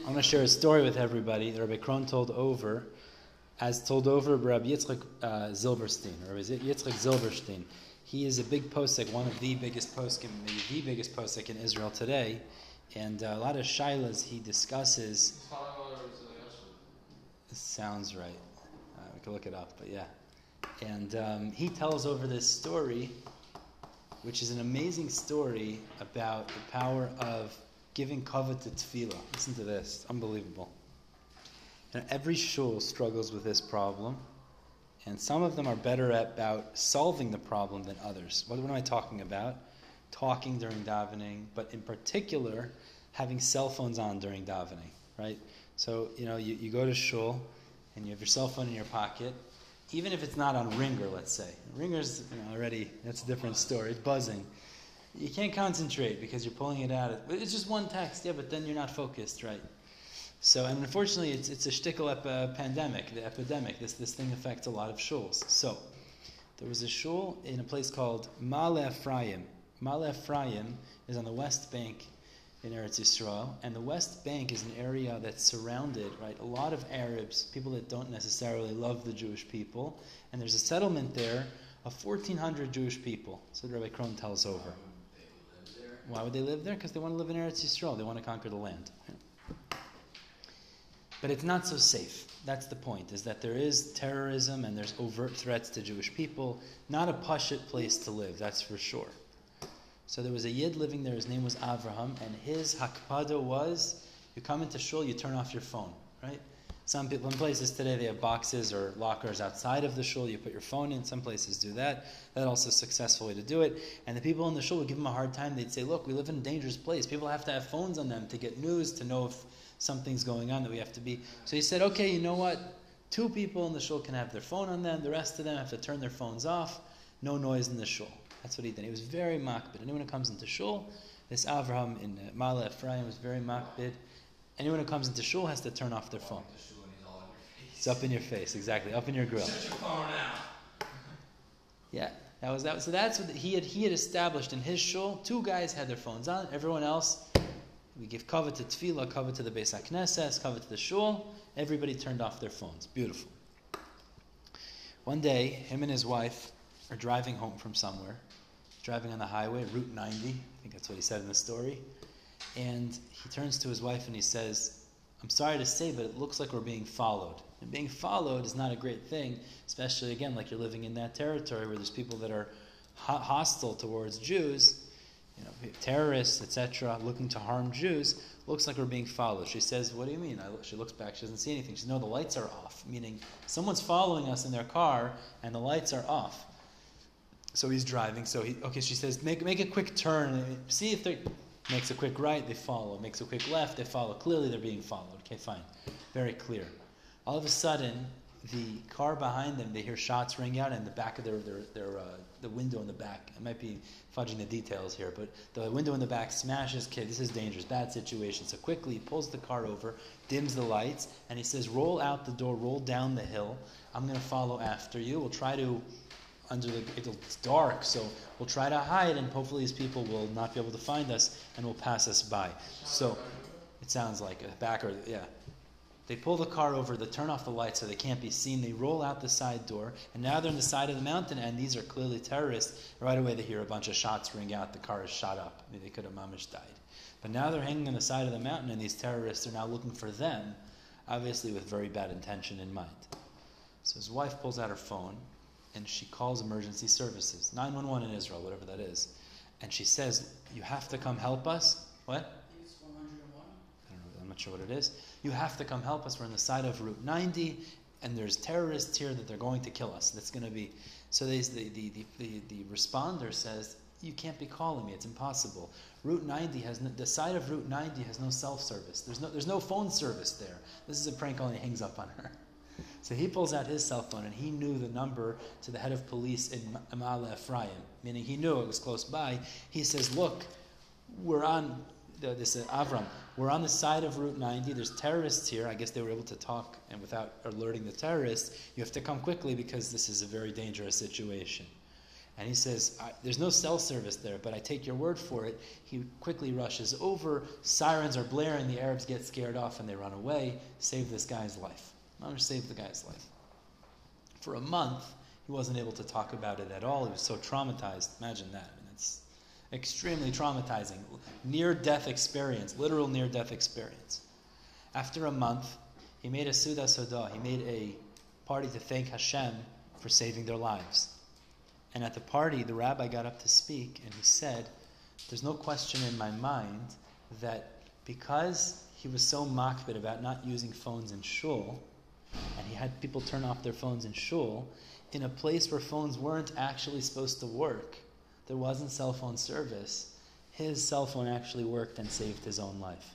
I'm going to share a story with everybody that Rabbi Krohn told over, as told over by Rabbi Yitzchak uh, Zilberstein, Rabbi Yitzchak Zilberstein. He is a big posek, one of the biggest posek, maybe the biggest posek in Israel today, and uh, a lot of shilas he discusses. Sounds right. Uh, we can look it up, but yeah. And um, he tells over this story, which is an amazing story about the power of giving kavod to tefillah. Listen to this, unbelievable. And every shul struggles with this problem, and some of them are better at about solving the problem than others. What, what am I talking about? Talking during davening, but in particular, having cell phones on during davening, right? So, you know, you, you go to shul and you have your cell phone in your pocket, even if it's not on ringer, let's say. Ringer's you know, already, that's a different story, it's buzzing. You can't concentrate because you're pulling it out. It's just one text, yeah, but then you're not focused, right? So, and unfortunately, it's, it's a shtickle ep- uh, pandemic, the epidemic. This, this thing affects a lot of shuls. So, there was a shul in a place called Ma'ale Ephraim. Ma'ale Ephraim is on the west bank in Eretz Yisrael, and the West Bank is an area that's surrounded, right? A lot of Arabs, people that don't necessarily love the Jewish people, and there's a settlement there of 1,400 Jewish people. So Rabbi Krohn tells over. Why would they live there? Because they want to live in Eretz Yisrael. They want to conquer the land. But it's not so safe. That's the point, is that there is terrorism and there's overt threats to Jewish people. Not a pashut place to live, that's for sure. So there was a Yid living there, his name was Avraham, and his hakpada was you come into shul, you turn off your phone, right? Some people, in places today, they have boxes or lockers outside of the shul. You put your phone in. Some places do that. That's also a successful way to do it. And the people in the shul would give him a hard time. They'd say, "Look, we live in a dangerous place. People have to have phones on them to get news, to know if something's going on that we have to be." So he said, "Okay, you know what? Two people in the shul can have their phone on them. The rest of them have to turn their phones off. No noise in the shul." That's what he did. He was very makbid. Anyone who comes into shul, this Avraham in uh, Ma'ale Ephraim was very makbid. Anyone who comes into shul has to turn off their phone. It's up in your face, exactly, up in your grill. Shut your phone out. Yeah, that was that. So that's what he had. He had established in his shul. Two guys had their phones on. Everyone else, we give kavod to tefillah, kavod to the Beis Hakneses, kavod to the shul. Everybody turned off their phones. Beautiful. One day, him and his wife are driving home from somewhere, driving on the highway, Route 90. I think that's what he said in the story. And he turns to his wife and he says, I'm sorry to say, but it looks like we're being followed. And being followed is not a great thing, especially again, like you're living in that territory where there's people that are ho- hostile towards Jews, you know, terrorists, etc., looking to harm Jews. Looks like we're being followed. She says, "What do you mean?" I, she looks back. She doesn't see anything. She says, "No, the lights are off." Meaning, someone's following us in their car, and the lights are off. So he's driving. So he okay. She says, "Make make a quick turn. See if they makes a quick right. They follow. Makes a quick left. They follow. Clearly, they're being followed. Okay, fine, very clear. All of a sudden, the car behind them, they hear shots ring out, and the back of their their, their uh, the window in the back. I might be fudging the details here, but the window in the back smashes. Kid, this is dangerous, bad situation. So quickly, he pulls the car over, dims the lights, and he says, "Roll out the door. Roll down the hill. I'm going to follow after you. We'll try to." Under the it's dark, so we'll try to hide, and hopefully these people will not be able to find us and will pass us by. So it sounds like a backer, yeah. They pull the car over, they turn off the lights so they can't be seen. They roll out the side door, and now they're in the side of the mountain, and these are clearly terrorists. Right away, they hear a bunch of shots ring out. The car is shot up. They could have mamish died. But now they're hanging on the side of the mountain, and these terrorists are now looking for them, obviously with very bad intention in mind. So his wife pulls out her phone, and she calls emergency services, 911 in Israel, whatever that is. And she says, You have to come help us. What? It's 101. I don't know, I'm not sure what it is. You have to come help us. We're on the side of Route 90, and there's terrorists here that they're going to kill us. That's going to be. So the, the, the, the, the responder says, You can't be calling me. It's impossible. Route 90 has no, the side of Route 90 has no self service. There's no, there's no phone service there. This is a prank he hangs up on her. So he pulls out his cell phone and he knew the number to the head of police in Ma'ale Ephraim, meaning he knew it was close by. He says, Look, we're on, this is Avram, we're on the side of Route 90. There's terrorists here. I guess they were able to talk and without alerting the terrorists. You have to come quickly because this is a very dangerous situation. And he says, There's no cell service there, but I take your word for it. He quickly rushes over. Sirens are blaring. The Arabs get scared off and they run away. Save this guy's life. Mamash saved the guy's life. For a month, he wasn't able to talk about it at all. He was so traumatized. Imagine that. I mean, it's extremely traumatizing. Near death experience, literal near death experience. After a month, he made a seudas hoda'ah. He made a party to thank Hashem for saving their lives. And at the party, the rabbi got up to speak and he said, There's no question in my mind that because he was so makbid about not using phones in shul, he had people turn off their phones in shul, in a place where phones weren't actually supposed to work, there wasn't cell phone service, his cell phone actually worked and saved his own life.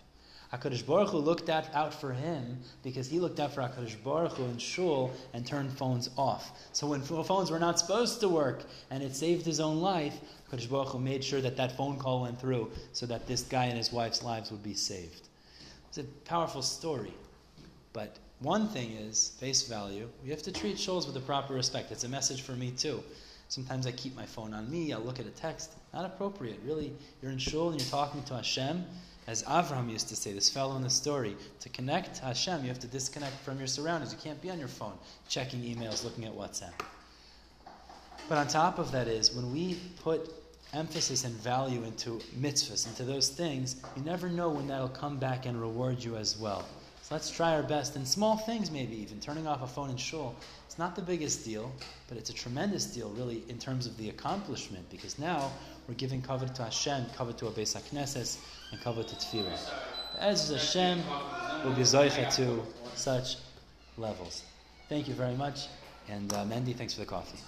HaKadosh Baruch Hu looked out, out for him because he looked out for HaKadosh Baruch Hu in shul and turned phones off. So when phones were not supposed to work and it saved his own life, HaKadosh Baruch Hu made sure that that phone call went through so that this guy and his wife's lives would be saved. It's a powerful story. But one thing is, face value, we have to treat shuls with the proper respect. It's a message for me too. Sometimes I keep my phone on me, I'll look at a text. Not appropriate. Really, you're in shul and you're talking to Hashem. As Avraham used to say, this fellow in the story, to connect to Hashem, you have to disconnect from your surroundings. You can't be on your phone, checking emails, looking at WhatsApp. But on top of that is, when we put emphasis and value into mitzvahs, into those things, you never know when that'll come back and reward you as well. So let's try our best. And small things, maybe even turning off a phone in shul. It's not the biggest deal, but it's a tremendous deal, really, in terms of the accomplishment, because now we're giving kavod to Hashem, kavod to a Beis HaKnesses, and kavod to Tefillah. As Hashem will be zoicha to such levels. Thank you very much. And uh, Mendy, thanks for the coffee.